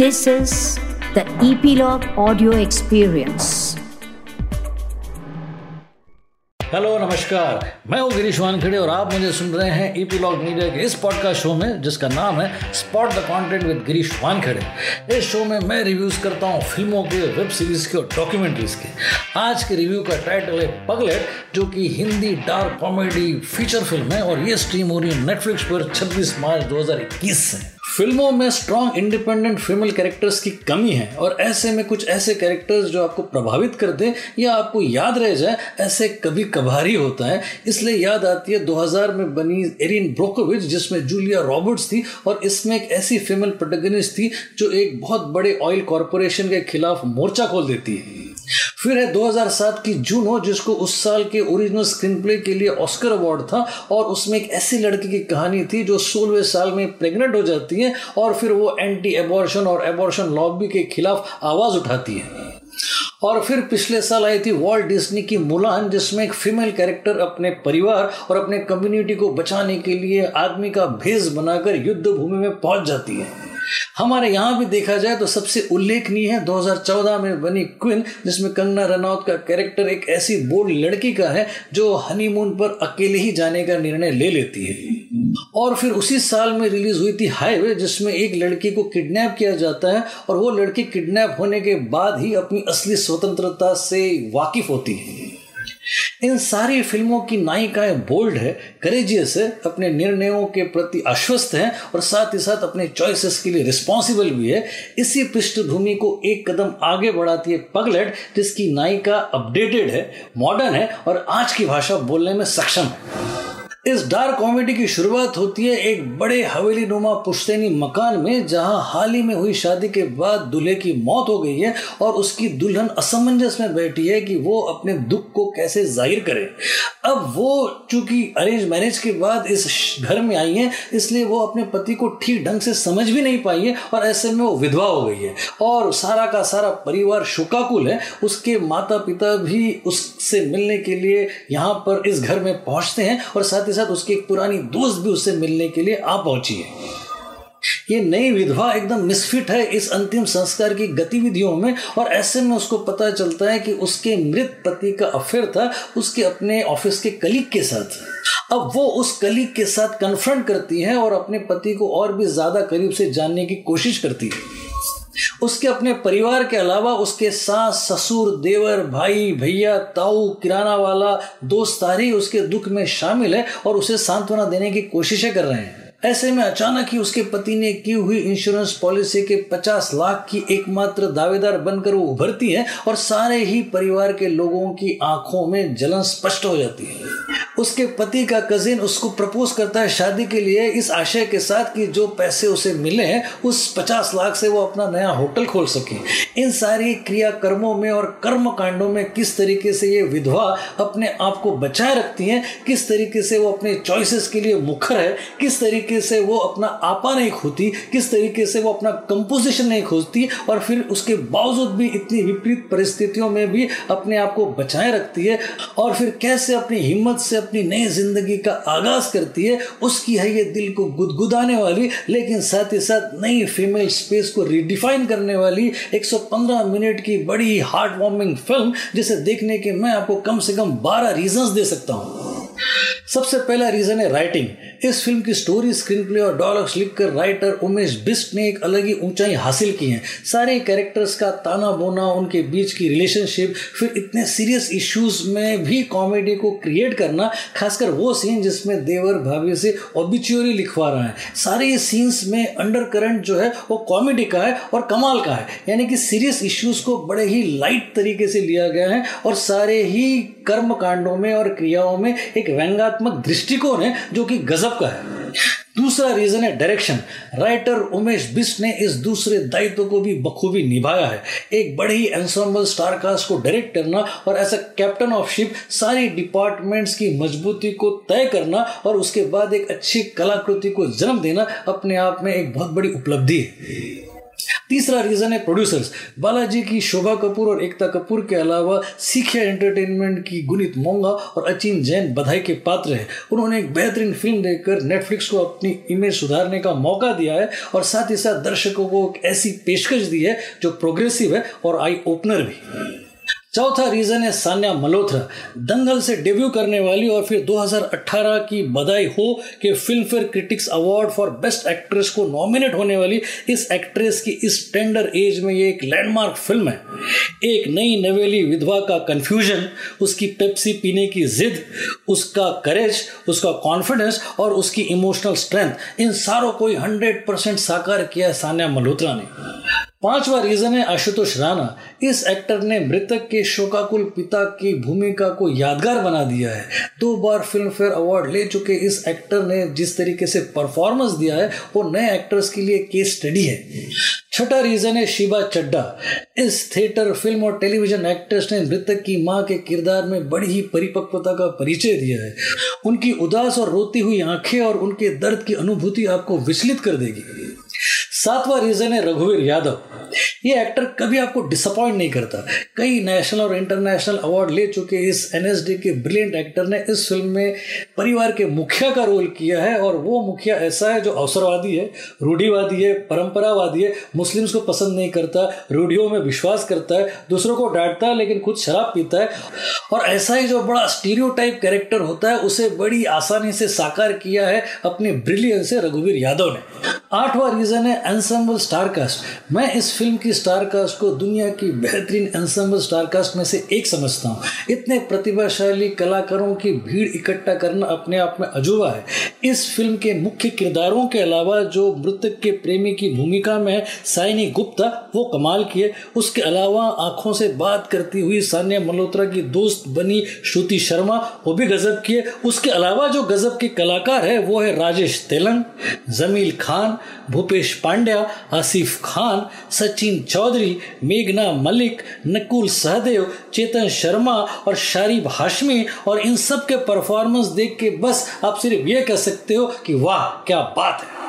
This is the Epilogue Audio Experience. Hello नमस्कार मैं हूँ गिरीश वानखेड़े और आप मुझे सुन रहे हैं ईपीलॉग मीडिया के इस पॉडकास्ट शो में, जिसका नाम है spot the content with Girish Wankhede. इस शो में मैं रिव्यूज़ करता हूँ फ़िल्मों के वेब सीरीज़ के और डॉक्यूमेंट्रीज के। आज के रिव्यू का टाइटल है पगलेट जो कि Hindi dark comedy feature film है और ये स्ट्रीम हो रही है नेटफ्लिक्स पर 26 मार्च 2021 से। फ़िल्मों में स्ट्रॉन्ग इंडिपेंडेंट फीमेल कैरेक्टर्स की कमी है और ऐसे में कुछ ऐसे कैरेक्टर्स जो आपको प्रभावित कर दें या आपको याद रह जाए, ऐसे कभी कभार ही होता है। इसलिए याद आती है 2000 में बनी एरिन ब्रोकोविच जिसमें जूलिया रॉबर्ट्स थी और इसमें एक ऐसी फीमेल प्रोटेगनिस्ट थी जो एक बहुत बड़े ऑयल कॉरपोरेशन के खिलाफ मोर्चा खोल देती है। फिर है 2007 की जून जिसको उस साल के ओरिजिनल स्क्रीन प्ले के लिए ऑस्कर अवार्ड था, और उसमें एक ऐसी लड़की की कहानी थी जो सोलहवें साल में प्रेग्नेंट हो जाती है, और फिर वो एंटी एबॉर्शन और एबॉर्शन लॉबी के खिलाफ आवाज़ उठाती है। और फिर पिछले साल आई थी वॉल्ट डिज्नी की मुलान जिसमें एक फीमेल कैरेक्टर अपने परिवार और अपने कम्युनिटी को बचाने के लिए आदमी का भेज बनाकर युद्ध भूमि में पहुँच जाती है। हमारे यहाँ भी देखा जाए तो सबसे उल्लेखनीय है 2014 में बनी क्विन, जिसमें कंगना रनौत का कैरेक्टर एक ऐसी बोल्ड लड़की का है जो हनीमून पर अकेले ही जाने का निर्णय ले लेती है। और फिर उसी साल में रिलीज़ हुई थी हाईवे जिसमें एक लड़की को किडनैप किया जाता है और वो लड़की किडनैप होने के बाद ही अपनी असली स्वतंत्रता से वाकिफ होती है। इन सारी फ़िल्मों की नायिकाएँ बोल्ड है करेजियस है, अपने निर्णयों के प्रति आश्वस्त हैं और साथ ही साथ अपने चॉइसेस के लिए रिस्पॉन्सिबल भी है। इसी पृष्ठभूमि को एक कदम आगे बढ़ाती है पगलेट जिसकी नायिका अपडेटेड है मॉडर्न है और आज की भाषा बोलने में सक्षम है। इस डार्क कॉमेडी की शुरुआत होती है एक बड़े हवेली नुमा पुश्तैनी मकान में, जहाँ हाल ही में हुई शादी के बाद दूल्हे की मौत हो गई है और उसकी दुल्हन असमंजस में बैठी है कि वो अपने दुख को कैसे ज़ाहिर करे। अब वो चूँकि अरेंज मैरिज के बाद इस घर में आई है, इसलिए वो अपने पति को ठीक ढंग से समझ भी नहीं पाई है और ऐसे में वो विधवा हो गई है। और सारा का सारा परिवार शोकाकुल है। उसके माता पिता भी उससे मिलने के लिए यहाँ पर इस घर में पहुँचते हैं और साथ ही साथ उसकी एक पुरानी दोस्त भी उससे मिलने के लिए आ पहुँची है। ये नई विधवा एकदम मिसफिट है इस अंतिम संस्कार की गतिविधियों में, और ऐसे में उसको पता चलता है कि उसके मृत पति का अफेयर था, उसके अपने ऑफ़िस के कलीग के साथ। अब वो उस कलीग के साथ कन्फ्रंट करती है और अपने पति को और भी ज़्यादा करीब से जानने की कोशिश करती है। उसके अपने परिवार के अलावा उसके सास, ससुर, देवर, भाई, भैया, ताऊ, किराना वाला, दोस्त सारी उसके दुख में शामिल है और उसे सांत्वना देने की कोशिशें कर रहे हैं। ऐसे में अचानक ही उसके पति ने की हुई इंश्योरेंस पॉलिसी के 50 लाख की एकमात्र दावेदार बनकर वो उभरती है और सारे ही परिवार के लोगों की आँखों में जलन स्पष्ट हो जाती है। उसके पति का कजिन उसको प्रपोज करता है शादी के लिए इस आशय के साथ कि जो पैसे उसे मिले उस 50 लाख से वो अपना नया होटल खोल सके। इन सारी क्रिया कर्मों में और कर्म कांडों में किस तरीके से ये विधवा अपने आप को बचाए रखती है, किस तरीके से वो अपने चॉइसेस के लिए मुखर है, किस तरीके से वो अपना आपा नहीं खोती, किस तरीके से वो अपना कंपोजिशन नहीं खोजती और फिर उसके बावजूद भी इतनी विपरीत परिस्थितियों में भी अपने आप को बचाए रखती है और फिर कैसे अपनी हिम्मत से अपनी नई ज़िंदगी का आगाज़ करती है, उसकी है ये दिल को गुदगुदाने वाली, लेकिन साथ ही साथ नई फीमेल स्पेस को रिडिफाइन करने वाली 115 मिनट की बड़ी हार्ट वार्मिंग फ़िल्म जिसे देखने के मैं आपको कम से कम 12 रीजंस दे सकता हूँ। सबसे पहला रीजन है राइटिंग इस फ़िल्म की स्टोरी स्क्रीन प्ले और डायलॉग्स लिखकर राइटर उमेश बिस्ट ने एक अलग ही ऊंचाई हासिल की है। सारे कैरेक्टर्स का ताना बोना उनके बीच की रिलेशनशिप फिर इतने सीरियस इश्यूज़ में भी कॉमेडी को क्रिएट करना, खासकर वो सीन जिसमें देवर भाभी से ओबिच्योरी लिखवा रहा है। सारे सीन्स में अंडर करंट जो है, वो कॉमेडी का है और कमाल का है। यानी कि सीरियस इश्यूज़ को बड़े ही लाइट तरीके से लिया गया है और सारे ही कर्म कांडों में और क्रियाओं में एक व्यंगात्मक दृष्टिकोण है जो कि गजब का है। दूसरा रीजन है डायरेक्शन राइटर उमेश बिस्ट ने इस दूसरे दायित्व को भी बखूबी निभाया है। एक बड़ी ही एंसम्बल स्टारकास्ट को डायरेक्ट करना और as a captain of ship सारी डिपार्टमेंट्स की मजबूती को तय करना और उसके बाद एक अच्छी कलाकृति को जन्म देना अपने आप में एक बहुत बड़ी उपलब्धि है। तीसरा रीजन है प्रोड्यूसर्स बालाजी की शोभा कपूर और एकता कपूर के अलावा सीखिया एंटरटेनमेंट की गुनित मोंगा और अचिन जैन बधाई के पात्र हैं। उन्होंने एक बेहतरीन फ़िल्म देखकर नेटफ्लिक्स को अपनी इमेज सुधारने का मौका दिया है और साथ ही साथ दर्शकों को एक ऐसी पेशकश दी है जो प्रोग्रेसिव है और आई ओपनर भी। चौथा रीजन है सान्या मल्होत्रा। दंगल से डेब्यू करने वाली और फिर 2018 की बधाई हो कि Filmfare critics award for best actress को नॉमिनेट होने वाली। इस एक्ट्रेस की इस टेंडर एज में ये एक लैंडमार्क फ़िल्म है। एक नई नवेली विधवा का कंफ्यूजन उसकी पेप्सी पीने की जिद, उसका करेज उसका कॉन्फिडेंस और उसकी इमोशनल स्ट्रेंथ इन सारों को ही हंड्रेड साकार किया सान्या मल्होत्रा ने। पांचवा रीजन है आशुतोष राणा। इस एक्टर ने मृतक के शोकाकुल पिता की भूमिका को यादगार बना दिया है। दो बार फ़िल्म फेयर अवार्ड ले चुके इस एक्टर ने जिस तरीके से परफॉर्मेंस दिया है, वो नए एक्टर्स के लिए केस स्टडी है। छठा रीजन है शिबा चड्डा इस थिएटर फ़िल्म और टेलीविज़न एक्ट्रेस ने मृतक की माँ के किरदार में बड़ी ही परिपक्वता का परिचय दिया है। उनकी उदास और रोती हुई आँखें और उनके दर्द की अनुभूति आपको विचलित कर देगी। सातवां रीजन है रघुवीर यादव। ये एक्टर कभी आपको डिसअपॉइंट नहीं करता। कई नेशनल और इंटरनेशनल अवार्ड ले चुके इस एनएसडी के ब्रिलियंट एक्टर ने इस फ़िल्म में परिवार के मुखिया का रोल किया है और वो मुखिया ऐसा है जो अवसरवादी है, रूढ़ीवादी है, परंपरावादी है, मुस्लिम्स को पसंद नहीं करता, रूढ़ियों में विश्वास करता है, दूसरों को डांटता है, लेकिन खुद शराब पीता है और ऐसा ही जो बड़ा स्टीरियो कैरेक्टर होता है, उसे बड़ी आसानी से साकार किया है अपनी ब्रिलियंस से रघुवीर यादव ने। आठवां रीजन है एंसेंबल स्टारकास्ट मैं इस फ़िल्म की स्टारकास्ट को दुनिया की बेहतरीन एंसेंबल स्टारकास्ट में से एक समझता हूँ। इतने प्रतिभाशाली कलाकारों की भीड़ इकट्ठा करना अपने आप में अजूबा है। इस फ़िल्म के मुख्य किरदारों के अलावा जो मृतक के प्रेमी की भूमिका में है, साइनी गुप्ता, वो कमाल किए उसके अलावा आँखों से बात करती हुई सान्या मल्होत्रा की दोस्त बनी श्रुति शर्मा, वो भी गजब किए उसके अलावा जो गजब के कलाकार है, वो है राजेश तेलंग, जमील खान भूपेश पांड्या, आसिफ खान, सचिन चौधरी, मेघना मलिक, नकुल सहदेव, चेतन शर्मा और शारिब हाशमी। और इन सब के परफॉर्मेंस देख के बस आप सिर्फ़ ये कह सकते हो कि वाह, क्या बात है।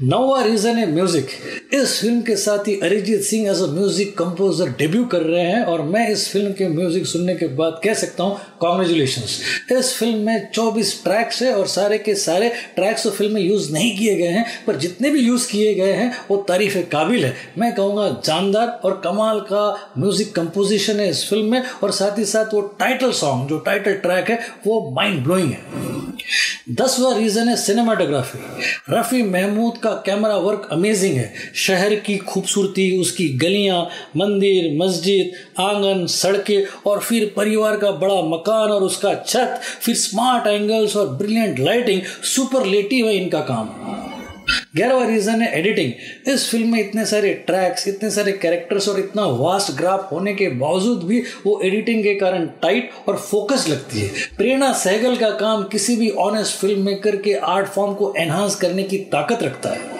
नौवा रीजन है म्यूज़िक इस फ़िल्म के साथ ही Arijit Singh as a music composer debut कर रहे हैं और मैं इस फ़िल्म के म्यूज़िक सुनने के बाद कह सकता हूँ कॉन्ग्रेचुलेशन इस फ़िल्म में 24 ट्रैक्स है और सारे के सारे ट्रैक्स तो फ़िल्म में यूज़ नहीं किए गए हैं, पर जितने भी यूज़ किए गए हैं, वो तारीफ़ काबिल है। मैं कहूँगा जानदार और कमाल का म्यूज़िक कंपोजिशन है इस फ़िल्म में और साथ ही साथ वो टाइटल सॉन्ग जो टाइटल ट्रैक है, वो माइंड ब्लोइंग है। दसवा रीजन है सिनेमाटोग्राफी रफ़ी महमूद का कैमरा वर्क अमेजिंग है। शहर की खूबसूरती, उसकी गलियाँ, मंदिर, मस्जिद, आँगन, सड़कें और फिर परिवार का बड़ा मकान और उसका छत, फिर स्मार्ट एंगल्स और ब्रिलियंट लाइटिंग सुपरलेटिव है इनका काम। ग्यारहवा रीजन है एडिटिंग इस फ़िल्म में इतने सारे ट्रैक्स इतने सारे कैरेक्टर्स और इतना वास्ट ग्राफ होने के बावजूद भी वो एडिटिंग के कारण टाइट और फोकस लगती है। प्रेरणा सहगल का काम किसी भी ऑनेस्ट फ़िल्म मेकर के आर्ट फॉर्म को एनहांस करने की ताकत रखता है।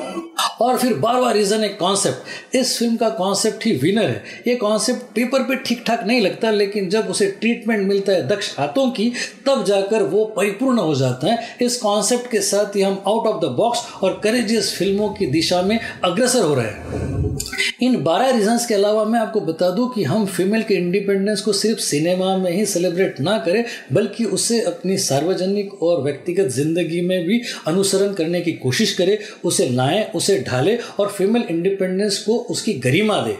और फिर बार बार रीजन एक कॉन्सेप्ट इस फ़िल्म का कॉन्सेप्ट ही विनर है. ये कॉन्सेप्ट पेपर पे ठीक ठाक नहीं लगता, लेकिन जब उसे ट्रीटमेंट मिलता है दक्ष हाथों की, तब जाकर वो परिपूर्ण हो जाता है. इस कॉन्सेप्ट के साथ ही हम आउट ऑफ़ द बॉक्स और करेजियस फ़िल्मों की दिशा में अग्रसर हो रहे हैं। इन बारह रीजंस के अलावा मैं आपको बता दूँ कि हम फीमेल के इंडिपेंडेंस को सिर्फ़ सिनेमा में ही सेलिब्रेट ना करें, बल्कि उसे अपनी सार्वजनिक और व्यक्तिगत ज़िंदगी में भी अनुसरण करने की कोशिश करें, उसे लाएँ, उसे ढालें और फीमेल इंडिपेंडेंस को उसकी गरिमा दे।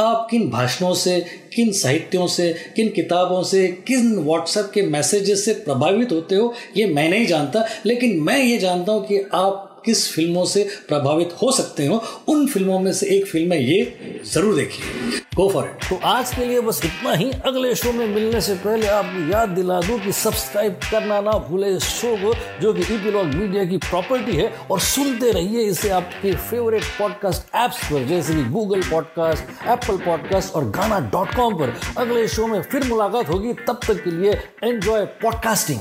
आप किन भाषणों से, किन साहित्यों से, किन किताबों से, किन व्हाट्सएप के मैसेजेस से प्रभावित होते हो, ये मैं नहीं जानता, लेकिन मैं ये जानता हूँ कि आप किस फ़िल्मों से प्रभावित हो सकते हो, उन फ़िल्मों में से एक फ़िल्म है ये, ज़रूर देखिए। गो फॉर इट तो आज के लिए बस इतना ही। अगले शो में मिलने से पहले आपको याद दिला दूँ कि सब्सक्राइब करना ना भूले इस शो को, जो कि ईपीलॉग मीडिया की प्रॉपर्टी है, और सुनते रहिए इसे आपके फेवरेट पॉडकास्ट ऐप्स पर, जैसे कि गूगल पॉडकास्ट एप्पल पॉडकास्ट और गाना डॉट कॉम पर। अगले शो में फिर मुलाकात होगी। तब तक के लिए एंजॉय पॉडकास्टिंग